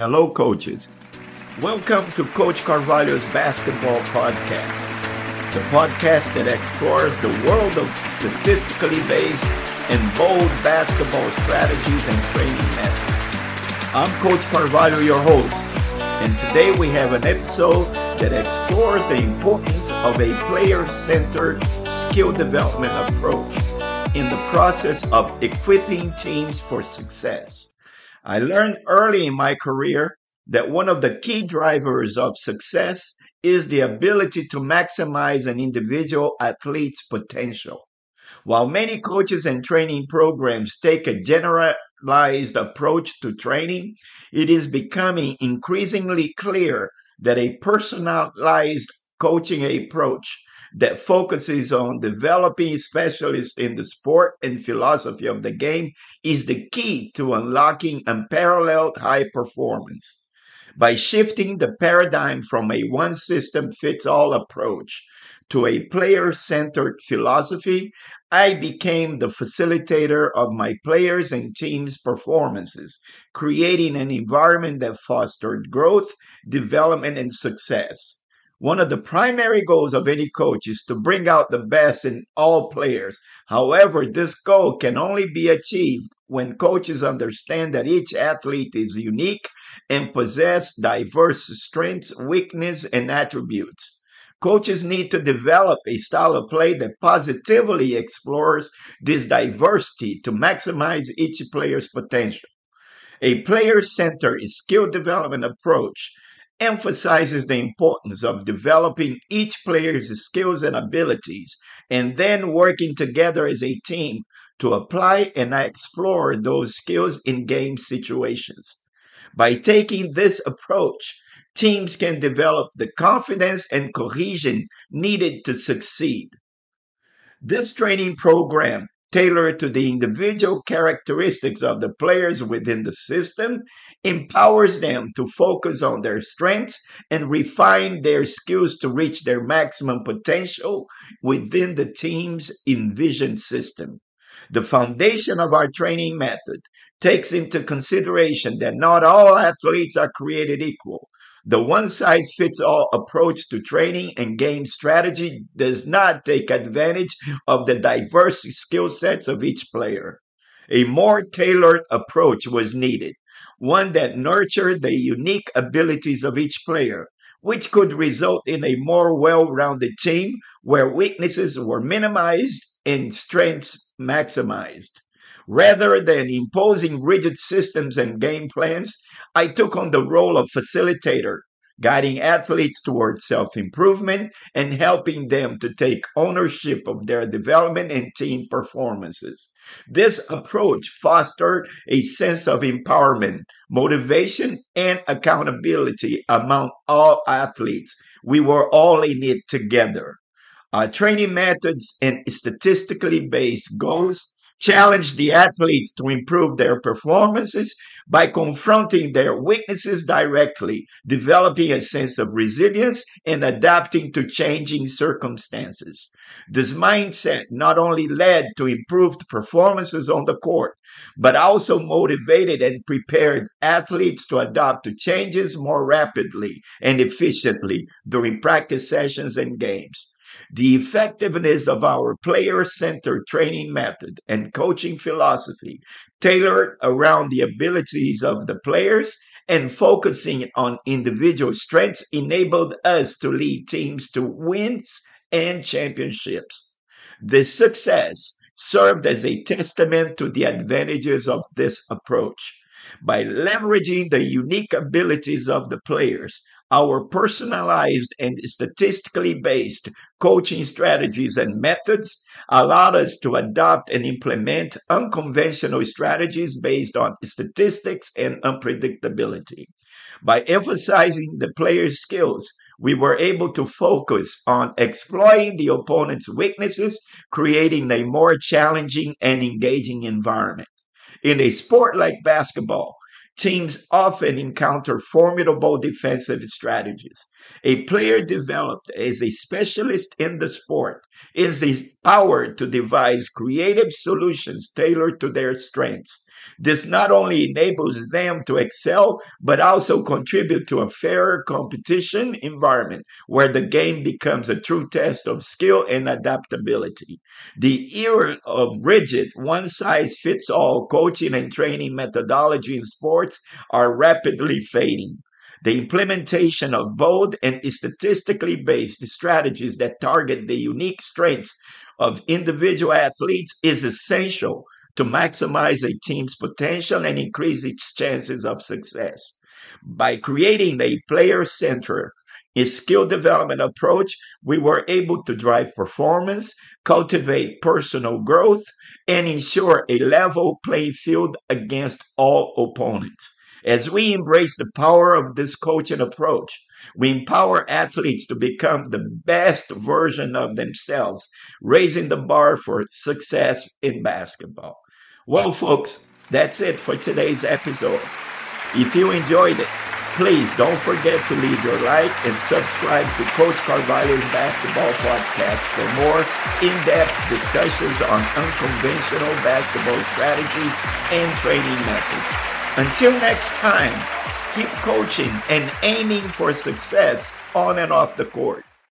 Hello, coaches. Welcome to Coach Carvalho's Basketball Podcast, the podcast that explores the world of statistically based and bold basketball strategies and training methods. I'm Coach Carvalho, your host, and today we have an episode that explores the importance of a player centered skill development approach in the process of equipping teams for success. I learned early in my career that one of the key drivers of success is the ability to maximize an individual athlete's potential. While many coaches and training programs take a generalized approach to training, it is becoming increasingly clear that a personalized coaching approach that focuses on developing specialists in the sport and philosophy of the game is the key to unlocking unparalleled high performance. By shifting the paradigm from a one system fits all approach to a player centered philosophy, I became the facilitator of my players and teams' performances, creating an environment that fostered growth, development, and success. One of the primary goals of any coach is to bring out the best in all players. However, this goal can only be achieved when coaches understand that each athlete is unique and possess diverse strengths, weaknesses, and attributes. Coaches need to develop a style of play that positively explores this diversity to maximize each player's potential. A player centered skill development approach emphasizes the importance of developing each player's skills and abilities and then working together as a team to apply and explore those skills in game situations. By taking this approach, teams can develop the confidence and cohesion needed to succeed. This training program tailored to the individual characteristics of the players within the system, empowers them to focus on their strengths and refine their skills to reach their maximum potential within the team's envisioned system. The foundation of our training method takes into consideration that not all athletes are created equal. The one size fits all approach to training and game strategy does not take advantage of the diverse skill sets of each player. A more tailored approach was needed, one that nurtured the unique abilities of each player, which could result in a more well rounded team where weaknesses were minimized and strengths maximized. Rather than imposing rigid systems and game plans, I took on the role of facilitator, guiding athletes towards self improvement and helping them to take ownership of their development and team performances. This approach fostered a sense of empowerment, motivation, and accountability among all athletes. We were all in it together. Our training methods and statistically based goals challenge the athletes to improve their performances by confronting their weaknesses directly, developing a sense of resilience, and adapting to changing circumstances. This mindset not only led to improved performances on the court, but also motivated and prepared athletes to adapt to changes more rapidly and efficiently during practice sessions and games. The effectiveness of our player centered training method and coaching philosophy, tailored around the abilities of the players and focusing on individual strengths, enabled us to lead teams to wins and championships. This success served as a testament to the advantages of this approach. By leveraging the unique abilities of the players, our personalized and statistically based coaching strategies and methods allowed us to adopt and implement unconventional strategies based on statistics and unpredictability. By emphasizing the player's skills, we were able to focus on exploiting the opponent's weaknesses, creating a more challenging and engaging environment. In a sport like basketball, teams often encounter formidable defensive strategies. A player developed as a specialist in the sport is empowered to devise creative solutions tailored to their strengths. This not only enables them to excel, but also contribute to a fairer competition environment where the game becomes a true test of skill and adaptability. The era of rigid, one size fits all coaching and training methodology in sports are rapidly fading. The implementation of bold and statistically based strategies that target the unique strengths of individual athletes is essential to maximize a team's potential and increase its chances of success. By creating a player centered skill development approach, we were able to drive performance, cultivate personal growth, and ensure a level playing field against all opponents. As we embrace the power of this coaching approach, we empower athletes to become the best version of themselves, raising the bar for success in basketball. Well, folks, that's it for today's episode. If you enjoyed it, please don't forget to leave your like and subscribe to Coach Carvalho's Basketball Podcast for more in-depth discussions on unconventional basketball strategies and training methods. Until next time, keep coaching and aiming for success on and off the court.